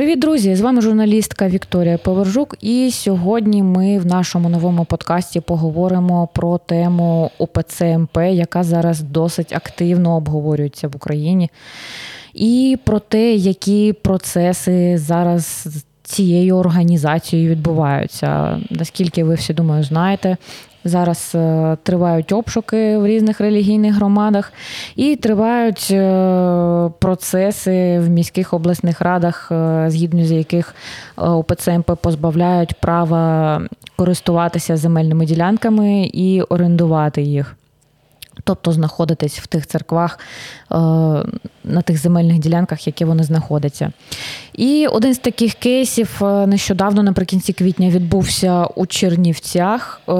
Привіт, друзі! З вами журналістка Вікторія Повержук. І сьогодні ми в нашому новому подкасті поговоримо про тему УПЦ МП, яка зараз досить активно обговорюється в Україні, і про те, які процеси зараз цією організацією відбуваються. Наскільки ви всі думаю, знаєте, Зараз е, тривають обшуки в різних релігійних громадах і тривають е, процеси в міських обласних радах, е, згідно з яких УПЦ МП позбавляють права користуватися земельними ділянками і орендувати їх тобто знаходитись в тих церквах е, на тих земельних ділянках, які вони знаходяться. І один з таких кейсів е, нещодавно, наприкінці квітня, відбувся у Чернівцях, е,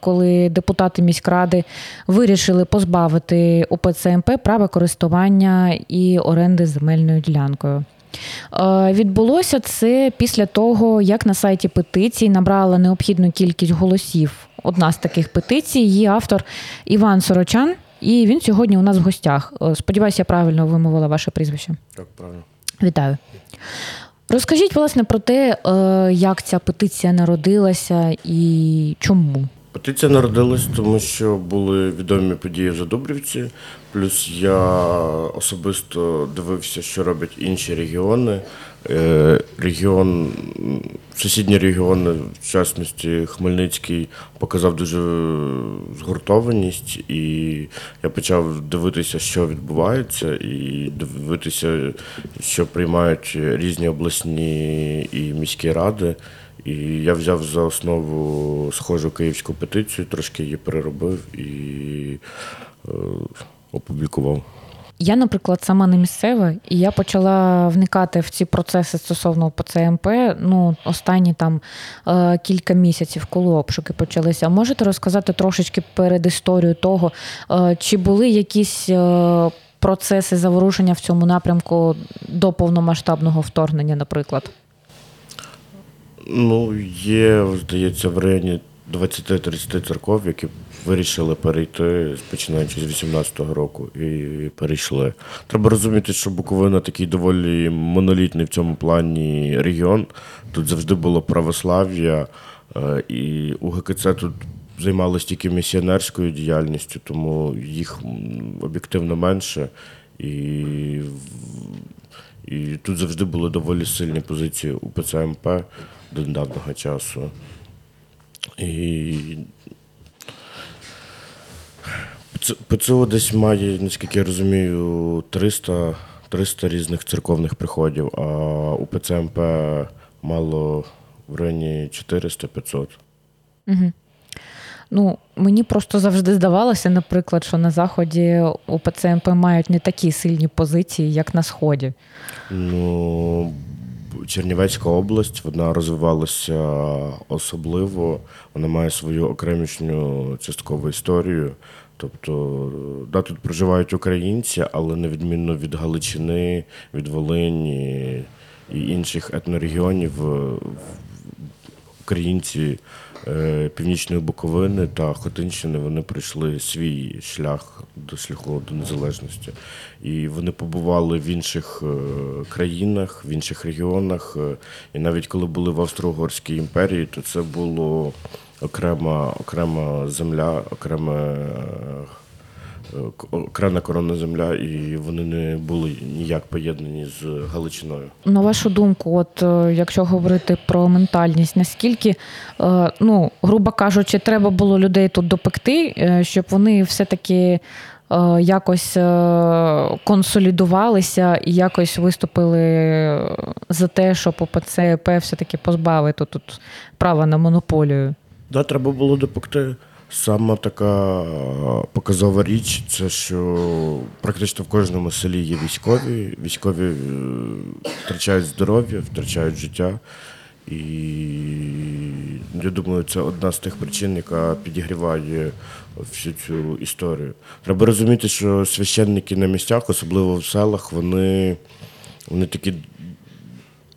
коли депутати міськради вирішили позбавити УПЦ МП права користування і оренди земельною ділянкою. Відбулося це після того, як на сайті петиції набрала необхідну кількість голосів одна з таких петицій. Її автор Іван Сорочан, і він сьогодні у нас в гостях. Е, сподіваюся, я правильно вимовила ваше прізвище. Так, правильно. Вітаю. Розкажіть, власне, про те, е, як ця петиція народилася і чому. Петиція народилась, тому що були відомі події в Задубрівці. Плюс я особисто дивився, що роблять інші регіони. Е, регіон, сусідні регіони, в частності Хмельницький, показав дуже згуртованість, і я почав дивитися, що відбувається, і дивитися, що приймають різні обласні і міські ради. І я взяв за основу схожу київську петицію, трошки її переробив і е, опублікував. Я, наприклад, сама не місцева, і я почала вникати в ці процеси стосовно ПЦМП ну, останні там е, кілька місяців, коли обшуки почалися. Можете розказати трошечки перед історією того, е, чи були якісь е, процеси заворушення в цьому напрямку до повномасштабного вторгнення, наприклад? Ну, є, здається, в районі 20-30 церков, які вирішили перейти, починаючи з 18-го року, і перейшли. Треба розуміти, що Буковина такий доволі монолітний в цьому плані регіон. Тут завжди було православ'я, е, і у ГКЦ тут займалися тільки місіонерською діяльністю, тому їх об'єктивно менше. І і тут завжди були доволі сильні позиції у ПЦМП до недавнього часу. І ПЦУ десь має, наскільки я розумію, 300 300 різних церковних приходів, а у ПЦМП мало в районі 400-500. Угу. Ну, мені просто завжди здавалося, наприклад, що на Заході у ПЦМП мають не такі сильні позиції, як на Сході. Ну, Чернівецька область вона розвивалася особливо, вона має свою окремішню часткову історію. Тобто, да, тут проживають українці, але на відміну від Галичини, від Волині і інших етнорегіонів, українці Е, Північної Буковини та Хотинщини вони пройшли свій шлях до шляху до незалежності. І вони побували в інших е, країнах, в інших регіонах. Е, і навіть коли були в Австро-Угорській імперії, то це було окрема окрема земля, окреме окрема коронна земля, і вони не були ніяк поєднані з Галичиною. На вашу думку, от е, якщо говорити про ментальність, наскільки, е, ну, грубо кажучи, треба було людей тут допекти, е, щоб вони все-таки. Якось консолідувалися і якось виступили за те, щоб ОПЦ все-таки позбавити тут права на монополію. Да, треба було допекти. Сама така показова річ, це що практично в кожному селі є військові. Військові е, втрачають здоров'я, втрачають життя. І я думаю, це одна з тих причин, яка підігріває всю цю історію. Треба розуміти, що священники на місцях, особливо в селах, вони, вони такі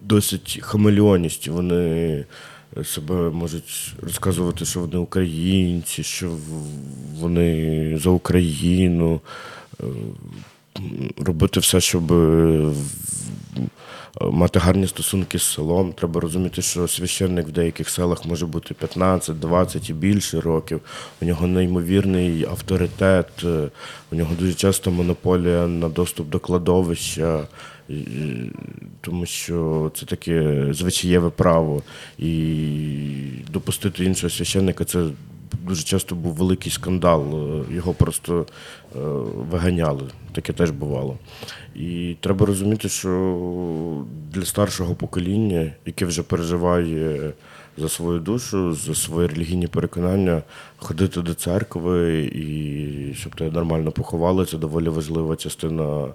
досить хамелеоністі. Вони себе можуть розказувати, що вони українці, що вони за Україну, е, робити все, щоб е, мати гарні стосунки з селом. Треба розуміти, що священник в деяких селах може бути 15, 20 і більше років. У нього неймовірний авторитет, е, у нього дуже часто монополія на доступ до кладовища. Тому що це таке звичаєве право, і допустити іншого священника це дуже часто був великий скандал. е, Його просто е, виганяли. Таке теж бувало. І треба розуміти, що для старшого покоління, яке вже переживає за свою душу, за свої релігійні переконання, ходити до церкви і щоб тебе нормально поховали, це доволі важлива частина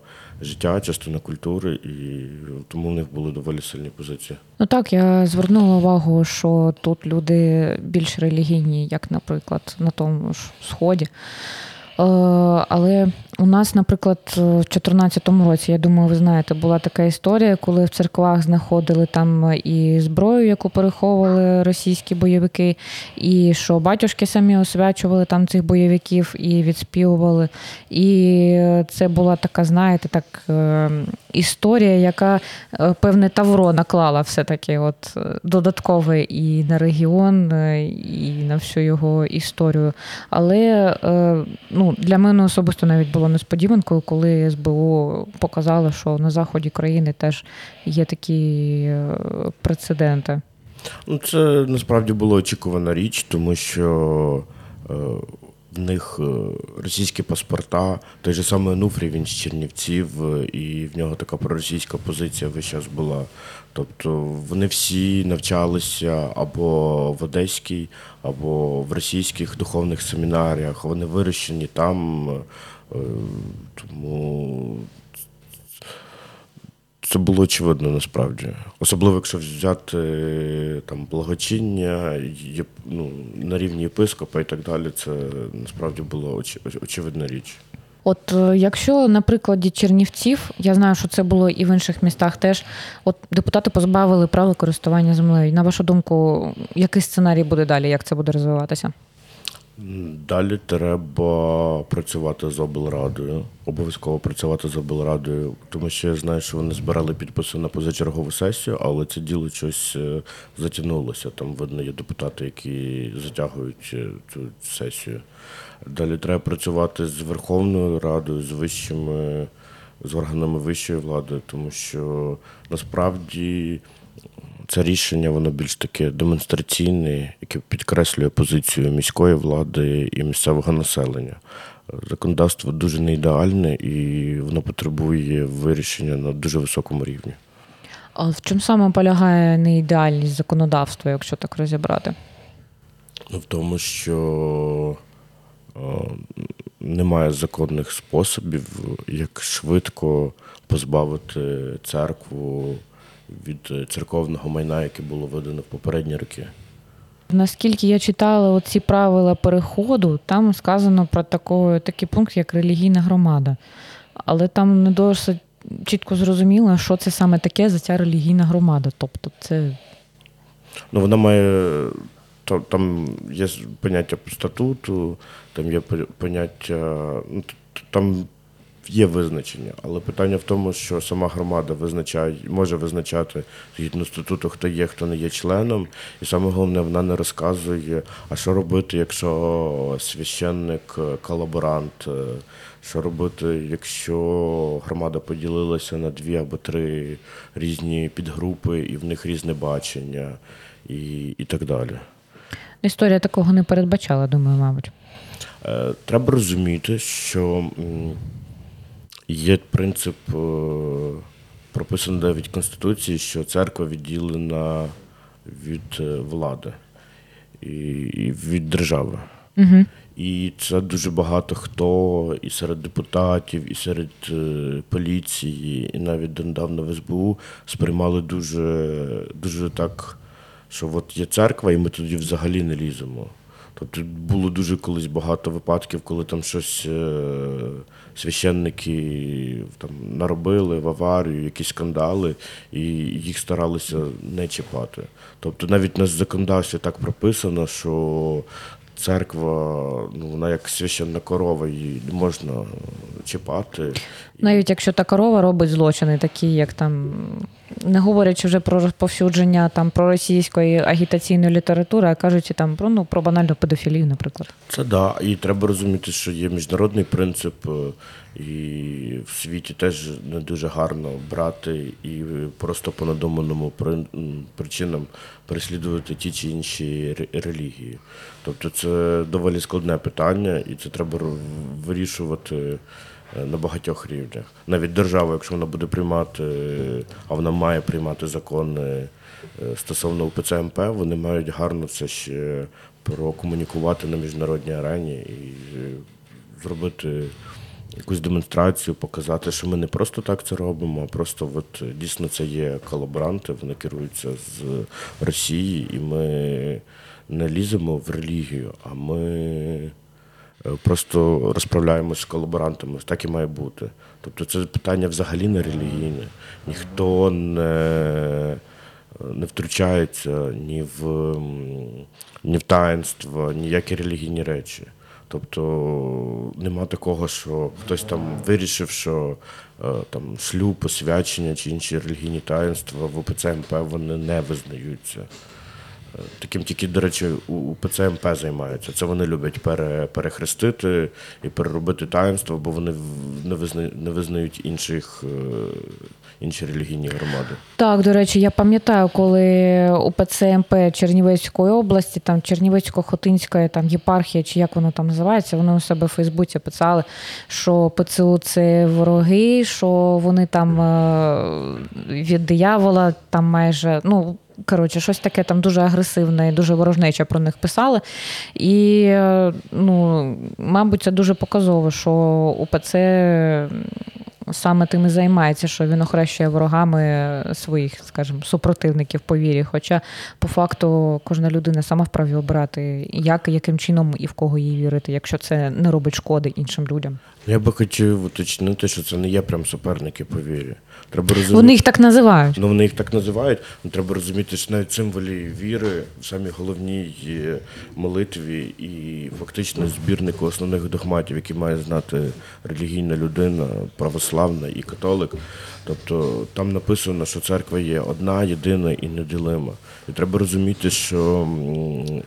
життя, частина культури, і тому в них були доволі сильні позиції. Ну так, я звернула увагу, що тут люди більш релігійні, як, наприклад, на тому ж сході. Е, Але у нас, наприклад, в 2014 році, я думаю, ви знаєте, була така історія, коли в церквах знаходили там і зброю, яку переховували російські бойовики, і що батюшки самі освячували там цих бойовиків і відспівували. І це була така, знаєте, так е, історія, яка е, певне тавро наклала все-таки от е, додаткове і на регіон, е, і на всю його історію. Але е, ну, для мене особисто навіть було несподіванкою, коли СБУ показало, що на заході країни теж є такі е, прецеденти. Ну, це насправді була очікувана річ, тому що е, в них е, російські паспорта, той же самий Онуфрій, він з Чернівців, і в нього така проросійська позиція весь час була. Тобто вони всі навчалися або в одеській, або в російських духовних семінаріях. Вони вирощені там. Е, Тому це було очевидно насправді. Особливо, якщо взяти е, там благочиння є- ну, на рівні єпископа і так далі, це насправді була оч- очевидна річ. От е, якщо на прикладі Чернівців, я знаю, що це було і в інших містах теж. От депутати позбавили права користування землею. На вашу думку, який сценарій буде далі? Як це буде розвиватися? Далі треба працювати з облрадою, обов'язково працювати з облрадою, тому що я знаю, що вони збирали підписи на позачергову сесію, але це діло щось е, затягнулося. Там видно є депутати, які затягують е, цю сесію. Далі треба працювати з Верховною Радою, з вищими, з органами вищої влади, тому що насправді це рішення воно більш таке демонстраційне, яке підкреслює позицію міської влади і місцевого населення. Законодавство дуже не ідеальне і воно потребує вирішення на дуже високому рівні. А в чому саме полягає неідеальність законодавства, якщо так розібрати? Ну, В тому, що е, немає законних способів, як швидко позбавити церкву від е, церковного майна, яке було видано в попередні роки. Наскільки я читала оці правила переходу, там сказано про тако, такий пункт, як релігійна громада. Але там не досить чітко зрозуміло, що це саме таке за ця релігійна громада. Тобто, це Ну, вона має. Там є поняття статуту, там є поняття. Ну, там є визначення, але питання в тому, що сама громада визначає, може визначати згідно статуту, хто є, хто не є членом. І саме головне, вона не розказує, а що робити, якщо священник е, колаборант, е, що робити, якщо громада поділилася на дві або три різні підгрупи, і в них різне бачення, і, і так далі. історія такого не передбачала, думаю, мабуть. Е, Треба розуміти, що є принцип, е, прописаний навіть в Конституції, що церква відділена від е, влади і, і від держави. Угу. І це дуже багато хто і серед депутатів, і серед е, поліції, і навіть донедавна в СБУ сприймали дуже, дуже так, що от є церква, і ми тоді взагалі не ліземо. Тобто було дуже колись багато випадків, коли там щось е, священники там наробили в аварію, якісь скандали, і їх старалися не чіпати. Тобто навіть на законодавстві так прописано, що церква, ну вона як священна корова, її можна чіпати. Навіть якщо та корова робить злочини, такі як там не говорячи вже про розповсюдження там про російської агітаційної літератури, а кажучи там про ну про банальну педофілію, наприклад. Це да. І треба розуміти, що є міжнародний принцип, е, і в світі теж не дуже гарно брати і просто по надуманому при- причинам переслідувати ті чи інші релігії. Тобто це доволі складне питання, і це треба вирішувати. Е, На багатьох рівнях. Навіть держава, якщо вона буде приймати, е, а вона має приймати закони е, стосовно УПЦ МП, вони мають гарно це ще прокомунікувати на міжнародній арені і зробити якусь демонстрацію, показати, що ми не просто так це робимо, а просто от дійсно це є колаборанти, вони керуються з Росії, і ми не ліземо в релігію, а ми просто розправляємося з колаборантами. Так і має бути. Тобто це питання взагалі не релігійне. Ніхто не, не втручається ні в, ні в таїнство, ніякі релігійні речі. Тобто нема такого, що хтось там вирішив, що е, там шлюб, посвячення чи інші релігійні таїнства в УПЦ МП вони не визнаються. Е, Таким тільки, до речі, у у ПЦМП займаються. Це вони люблять пере, перехрестити і переробити таїнство, бо вони не, визна, не визнають інших, е, інші релігійні громади. Так, до речі, я пам'ятаю, коли УПЦ МП Чернівецької області, там Чернівецько-Хотинська там єпархія, чи як воно там називається, вони у себе в Фейсбуці писали, що ПЦУ це вороги, що вони там е, від диявола, там майже ну. Коротше, щось таке там дуже агресивне і дуже ворожнече про них писали. І, е, ну, мабуть, це дуже показово, що УПЦ саме тим і займається, що він охрещує ворогами своїх, скажімо, супротивників по вірі. Хоча по факту кожна людина сама вправі обирати, як яким чином і в кого їй вірити, якщо це не робить шкоди іншим людям. Я би хотів уточнити, що це не є прям суперники по вірі. Треба розуміти. Вони їх так називають. Ну, вони їх так називають. Ну, треба розуміти, що навіть символі віри в самій головній молитві і фактично збірнику основних догматів, які має знати релігійна людина, православна і католик. Тобто там написано, що церква є одна, єдина і неділима. І треба розуміти, що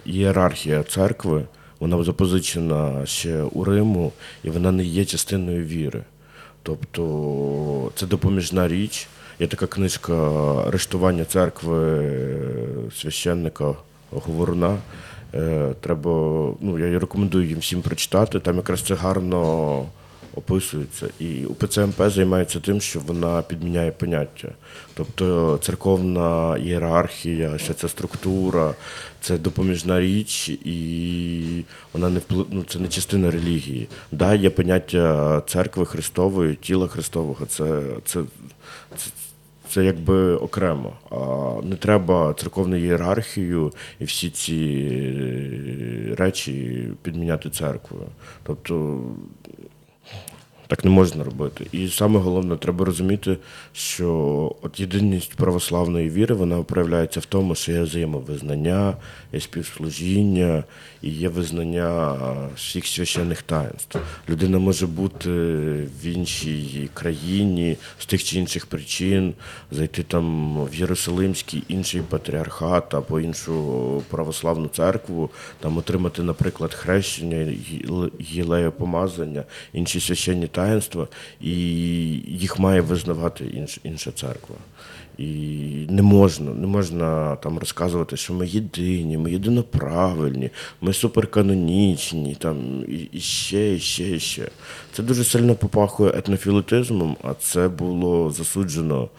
ієрархія церкви вона запозичена ще у Риму, і вона не є частиною віри. Тобто це допоміжна річ. Є така книжка Арештування церкви священника Говоруна. Е, Треба, ну, я її рекомендую їм всім прочитати. Там якраз це гарно описується. І УПЦ МП займається тим, що вона підміняє поняття. Тобто церковна ієрархія, ще ця структура, це допоміжна річ, і вона не вплив... ну, це не частина релігії. Да, є поняття церкви Христової, тіла Христового. Це, це, це, це якби окремо. А не треба церковну ієрархію і всі ці речі підміняти церквою. Тобто так не можна робити. І саме головне, треба розуміти, що от єдиність православної віри вона проявляється в тому, що є взаємовизнання, є співслужіння і є визнання всіх священних таїнств. Людина може бути в іншій країні з тих чи інших причин, зайти там в Єрусалимський інший патріархат або іншу православну церкву, там отримати, наприклад, хрещення, гілеєпомазання, інші священні таїнства, і їх має визнавати інш, інша церква. І не можна, не можна там розказувати, що ми єдині, ми єдиноправильні, ми суперканонічні, там і, і ще, і ще, і ще. Це дуже сильно попахує етнофілетизмом, а це було засуджено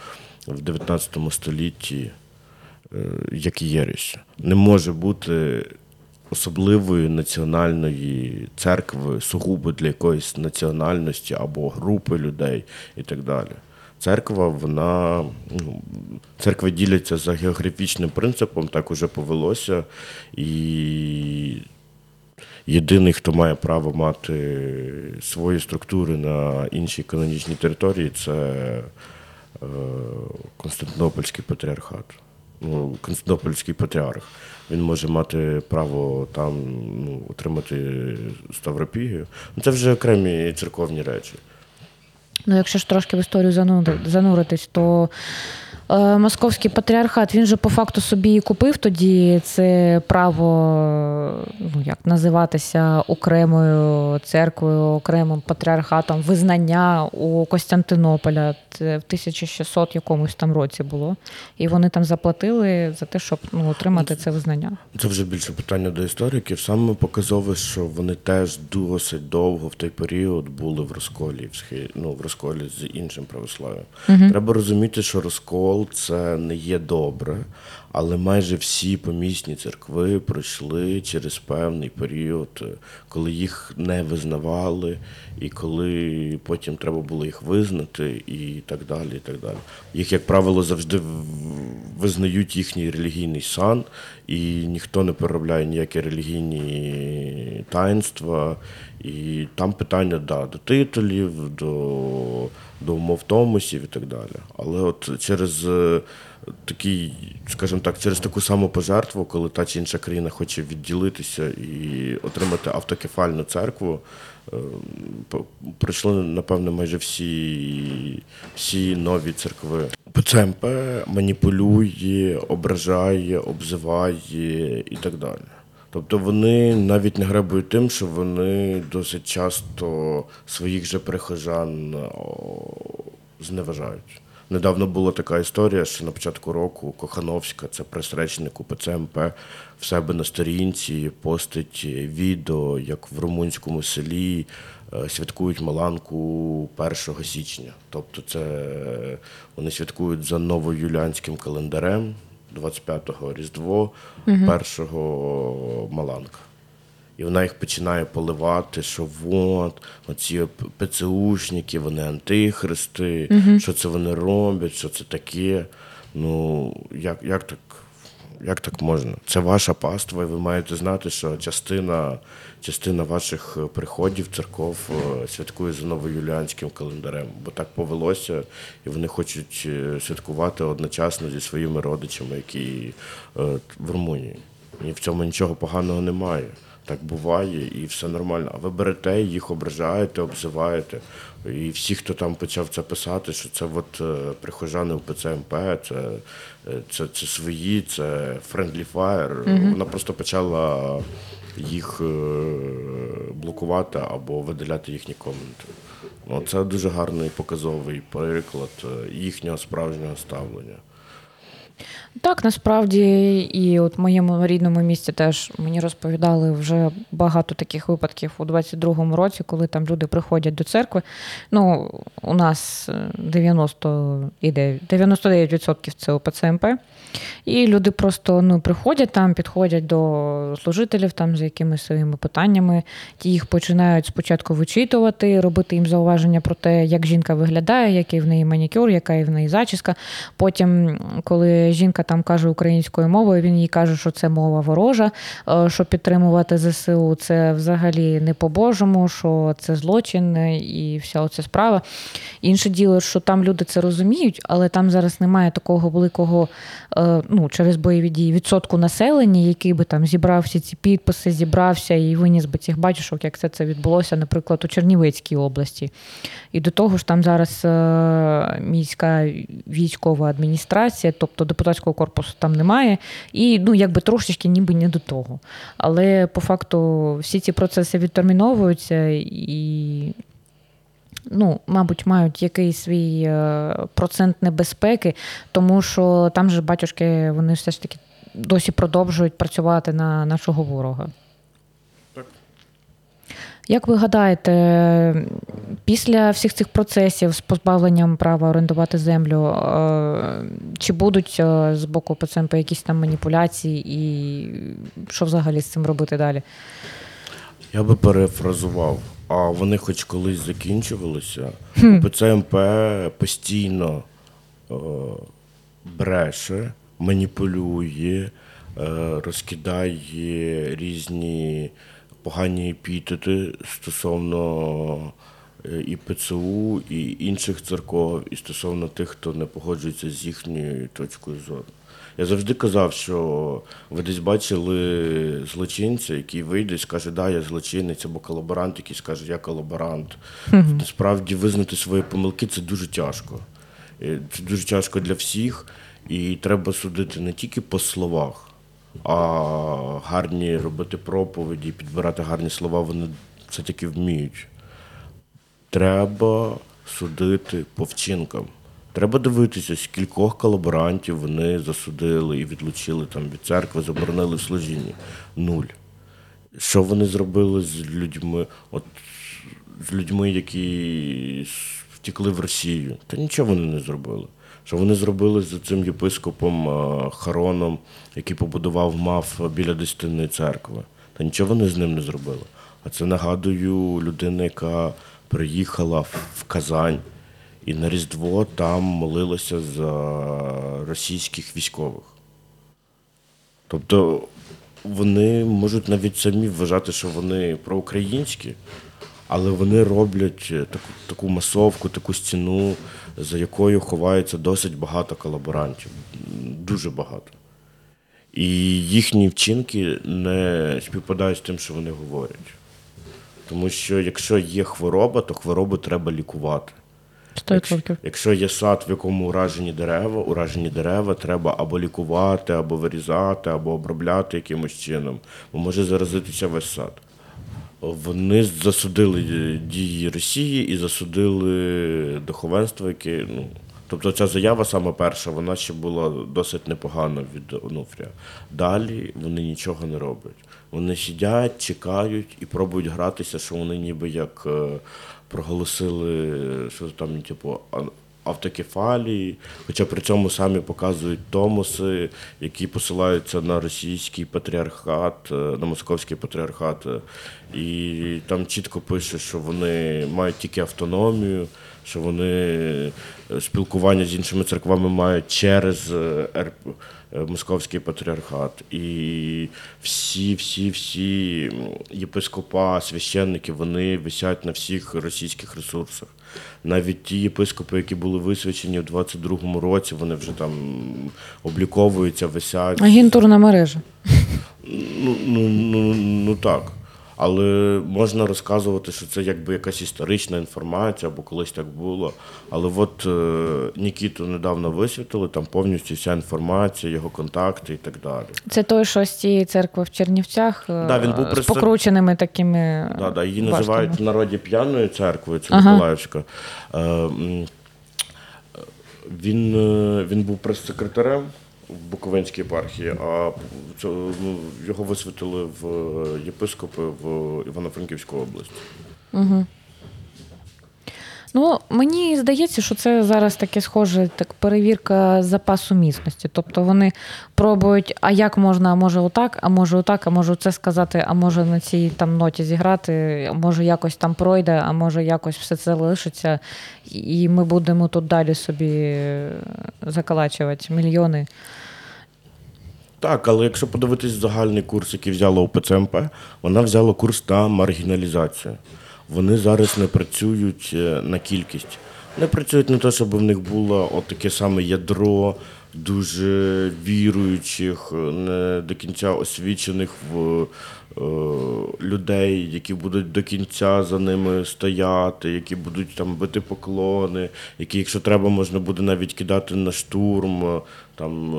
в 19 столітті е, як єресь. Не може бути особливої національної церкви сугубо для якоїсь національності або групи людей і так далі. Церква, вона ну, церкви діляться за географічним принципом, так уже повелося. І єдиний, хто має право мати свої структури на іншій канонічній території, це е, Константинопольський патріархат. Ну, Константинопольський патріарх. Він може мати право там ну, отримати Ставропігію. Ну, це вже окремі церковні речі. Ну, якщо ж трошки в історію занури- зануритись, то Московський патріархат він же по факту собі і купив тоді це право ну як називатися окремою церквою, окремим патріархатом, визнання у Костянтинополя. Це в 1600 якомусь там році було. І вони там заплатили за те, щоб ну, отримати це визнання. Це вже більше питання до істориків. Саме показове, що вони теж досить довго в той період були в розколі, в схи- ну, в розколі з іншим православ'ям. Треба розуміти, що розкол це не є добре, але майже всі помісні церкви пройшли через певний період, коли їх не визнавали, і коли потім треба було їх визнати, і так далі. і так далі. Їх, як правило, завжди визнають їхній релігійний сан, і ніхто не переробляє ніякі релігійні таїнства. І там питання да, до титулів, до, до умов томосів і так далі. Але от через е, такий, скажімо так, через таку саму пожертву, коли та чи інша країна хоче відділитися і отримати автокефальну церкву, е, пройшли, напевно, майже всі, всі нові церкви. ПЦМП маніпулює, ображає, обзиває і так далі. Тобто вони навіть не гребують тим, що вони досить часто своїх же прихожан зневажають. Недавно була така історія, що на початку року Кохановська, це прес-речник УПЦ МП, в себе на сторінці постить відео, як в румунському селі е, святкують Маланку 1 січня. Тобто це е, вони святкують за новоюліанським календарем 25-го Різдво, 1-го Маланка. І вона їх починає поливати, що от, оці ПЦУшники, вони антихристи, що це вони роблять, що це таке. Ну, як, як, так, як так можна? Це ваша паства, і ви маєте знати, що частина, частина ваших приходів церков е, святкує за новоюліанським календарем, бо так повелося, і вони хочуть е, святкувати одночасно зі своїми родичами, які е, в Румунії. І в цьому нічого поганого немає. Так буває, і все нормально. А ви берете, їх ображаєте, обзиваєте. І всі, хто там почав це писати, що це от е, прихожани в ПЦМП, це, е, це, це свої, це friendly fire. Вона просто почала їх е, блокувати або видаляти їхні коменти. Ну, це дуже гарний показовий приклад їхнього справжнього ставлення. Так, насправді, і от в моєму рідному місті теж мені розповідали вже багато таких випадків у 22-му році, коли там люди приходять до церкви. Ну, у нас е, 90 іде, 99% це ОПЦ МП. І люди просто ну, приходять там, підходять до служителів там з якимись своїми питаннями. Ті їх починають спочатку вичитувати, робити їм зауваження про те, як жінка виглядає, який в неї манікюр, яка в неї зачіска. Потім, коли жінка там каже українською мовою, він їй каже, що це мова ворожа, е, що підтримувати ЗСУ це взагалі не по-божому, що це злочин е, і вся оця справа. Інше діло, що там люди це розуміють, але там зараз немає такого великого е, ну, через бойові дії відсотку населення, який би там зібрав всі ці підписи, зібрався і виніс би цих батюшок, як це, це відбулося, наприклад, у Чернівецькій області. І до того ж, там зараз міська військова адміністрація, тобто депутатського корпусу там немає, і ну, якби трошечки ніби не до того. Але по факту всі ці процеси відтерміновуються і. Ну, мабуть, мають якийсь свій е, процент небезпеки, тому що там же батюшки вони все ж таки досі продовжують працювати на нашого ворога. Як ви гадаєте, після всіх цих процесів з позбавленням права орендувати землю, е, чи будуть е, з боку ПЦМП якісь там маніпуляції, і що взагалі з цим робити далі? Я би перефразував, а вони хоч колись закінчувалися. ПЦМП постійно е, бреше, маніпулює, розкидає різні погані епітети стосовно е, і ПЦУ, і інших церков, і стосовно тих, хто не погоджується з їхньою точкою зору. Я завжди казав, що ви десь бачили злочинця, який вийде і скаже, да, я злочинець, або колаборант, який скаже, я колаборант. Насправді визнати свої помилки це дуже тяжко. Е, Це дуже тяжко для всіх, і треба судити не тільки по словах, а гарні робити проповіді, підбирати гарні слова. Вони це таки вміють. Треба судити по вчинкам. Треба дивитися, скількох колаборантів вони засудили і відлучили там від церкви, заборонили в служінні. Нуль. Що вони зробили з людьми, от з людьми, які втекли в Росію? Та нічого вони не зробили. Що вони зробили з цим єпископом е, Хароном, який побудував МАФ біля Дестинної церкви? Та нічого вони з ним не зробили. А це нагадую людина, яка приїхала в Казань і на Різдво там молилася за російських військових. Тобто вони можуть навіть самі вважати, що вони проукраїнські, але вони роблять таку, таку масовку, таку стіну, за якою ховається досить багато колаборантів. Дуже багато. І їхні вчинки не співпадають з тим, що вони говорять. Тому що якщо є хвороба, то хворобу треба лікувати. 100%. Якщо є сад, в якому уражені дерева, уражені дерева треба або лікувати, або вирізати, або обробляти якимось чином, бо може заразитися весь сад. Вони засудили дії Росії і засудили духовенство, яке ну. Тобто ця заява саме перша, вона ще була досить непогана від Онуфрія. Далі вони нічого не роблять. Вони сидять, чекають і пробують гратися, що вони ніби як е, проголосили, що там, типу, автокефалії, хоча при цьому самі показують томоси, які посилаються на російський патріархат, е, на московський патріархат. е, І там чітко пише, що вони мають тільки автономію, що вони е, спілкування з іншими церквами мають через е, е, московський патріархат. І всі, всі, всі єпископа, священники, вони висять на всіх російських ресурсах. Навіть ті єпископи, які були висвячені в 22-му році, вони вже там обліковуються, висять. Агентурна мережа. Ну, ну, ну, ну так. Але можна розказувати, що це якби якась історична інформація, або колись так було. Але от е, Нікіту недавно висвітили, там повністю вся інформація, його контакти і так далі. Це той, що з цієї церкви в Чернівцях е, Да, він був з представ- покрученими такими. Да, да, її баштами. називають в народі п'яною церквою, це Ага. Миколаївська. Е, він, він був прес-секретарем в Буковинській єпархії, а це, ну, його висвітили в е, єпископи в Івано-Франківську область. Ну, мені здається, що це зараз таке схоже, так перевірка запасу міцності. Тобто вони пробують, а як можна, а може отак, а може отак, а може це сказати, а може на цій там ноті зіграти, а може якось там пройде, а може якось все це лишиться, і ми будемо тут далі собі е, закалачувати мільйони. Так, але якщо подивитись загальний курс, який взяла УПЦМП, вона взяла курс на маргіналізацію. Вони зараз не працюють е, на кількість. Не працюють на те, щоб в них було таке саме ядро дуже віруючих, е, не до кінця освічених в е, людей, які будуть до кінця за ними стояти, які будуть там бити поклони, які, якщо треба, можна буде навіть кидати на штурм, там,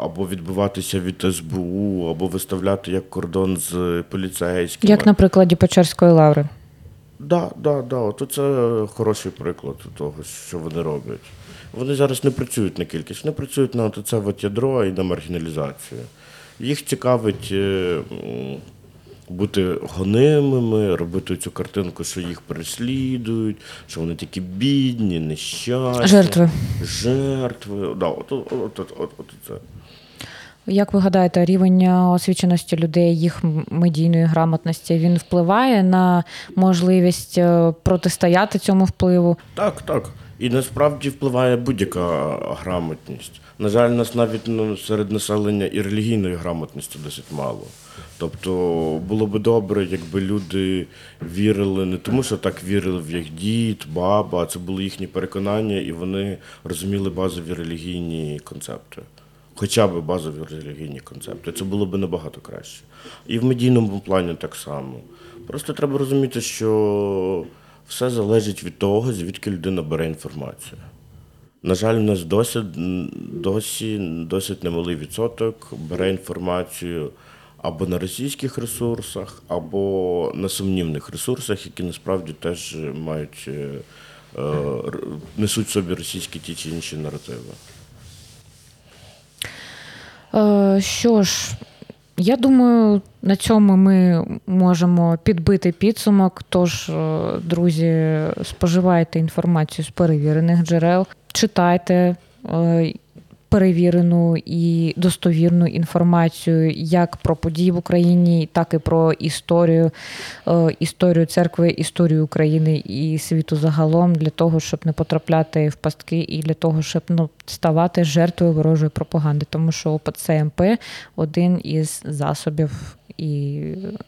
або відбиватися від СБУ, або виставляти як кордон з поліцейськими. Як на прикладі Печерської лаври. Да, да, да. От це хороший приклад того, що вони роблять. Вони зараз не працюють на кількість, вони працюють на це от ядро і на маргіналізацію. Їх цікавить е, бути гонимими, робити цю картинку, що їх переслідують, що вони такі бідні, нещасні. Жертви. Жертви. Да, от, от, от, от, от, от це. Як ви гадаєте, рівень освіченості людей, їх медійної грамотності він впливає на можливість е, протистояти цьому впливу? Так, так. І насправді впливає будь-яка грамотність. На жаль, нас навіть ну, серед населення і релігійної грамотності досить мало. Тобто було би добре, якби люди вірили не тому, що так вірили в їх дід, баба, а це були їхні переконання, і вони розуміли базові релігійні концепти. Хоча б базові релігійні концепти. Це було б набагато краще. І в медійному плані так само. Просто треба розуміти, що все залежить від того, звідки людина бере інформацію. На жаль, у нас досі, досі досить немалий відсоток бере інформацію або на російських ресурсах, або на сумнівних ресурсах, які насправді теж мають е, е, несуть собі російські ті чи інші наративи. Е, Що ж, я думаю, на цьому ми можемо підбити підсумок. Тож, е, друзі, споживайте інформацію з перевірених джерел, читайте е, перевірену і достовірну інформацію як про події в Україні, так і про історію, е, історію церкви, історію України і світу загалом для того, щоб не потрапляти в пастки, і для того, щоб ну ставати жертвою ворожої пропаганди, тому що ОПЦ МП один із засобів. І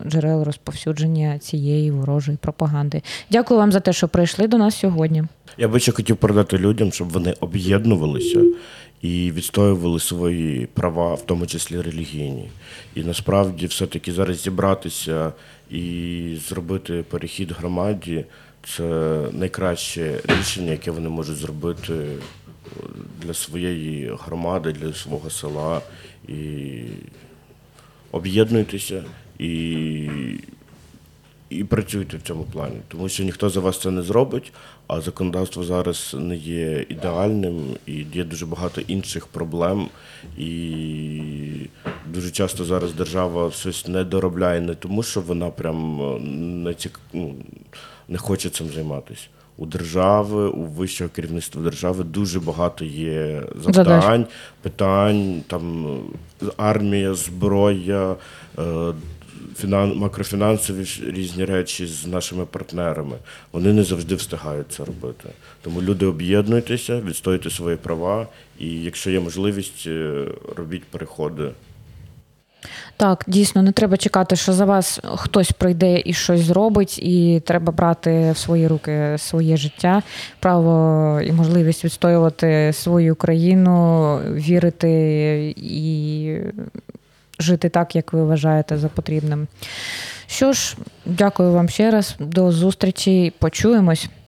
джерел розповсюдження цієї ворожої пропаганди. Дякую вам за те, що прийшли до нас сьогодні. Я би ще хотів передати людям, щоб вони об'єднувалися і відстоювали свої права, в тому числі релігійні. І насправді все-таки зараз зібратися і зробити перехід громаді це найкраще рішення, яке вони можуть зробити для своєї громади, для свого села. І об'єднуйтеся і і працюйте в цьому плані, тому що ніхто за вас це не зробить, а законодавство зараз не є ідеальним і є дуже багато інших проблем. І дуже часто зараз держава щось не доробляє не тому, що вона прям е, не цік... ну, не хоче цим займатися. У держави, у вищого керівництва держави дуже багато є завдань, питань, там е, армія, зброя, е, фінан, макрофінансові різні речі з нашими партнерами. Вони не завжди встигають це робити. Тому люди об'єднуйтеся, відстоюйте свої права, і якщо є можливість, е, робіть переходи. Так, дійсно, не треба чекати, що за вас хтось прийде і щось зробить, і треба брати в свої руки своє життя, право і можливість відстоювати свою країну, вірити і жити так, як ви вважаєте за потрібним. Що ж, дякую вам ще раз. До зустрічі. Почуємось.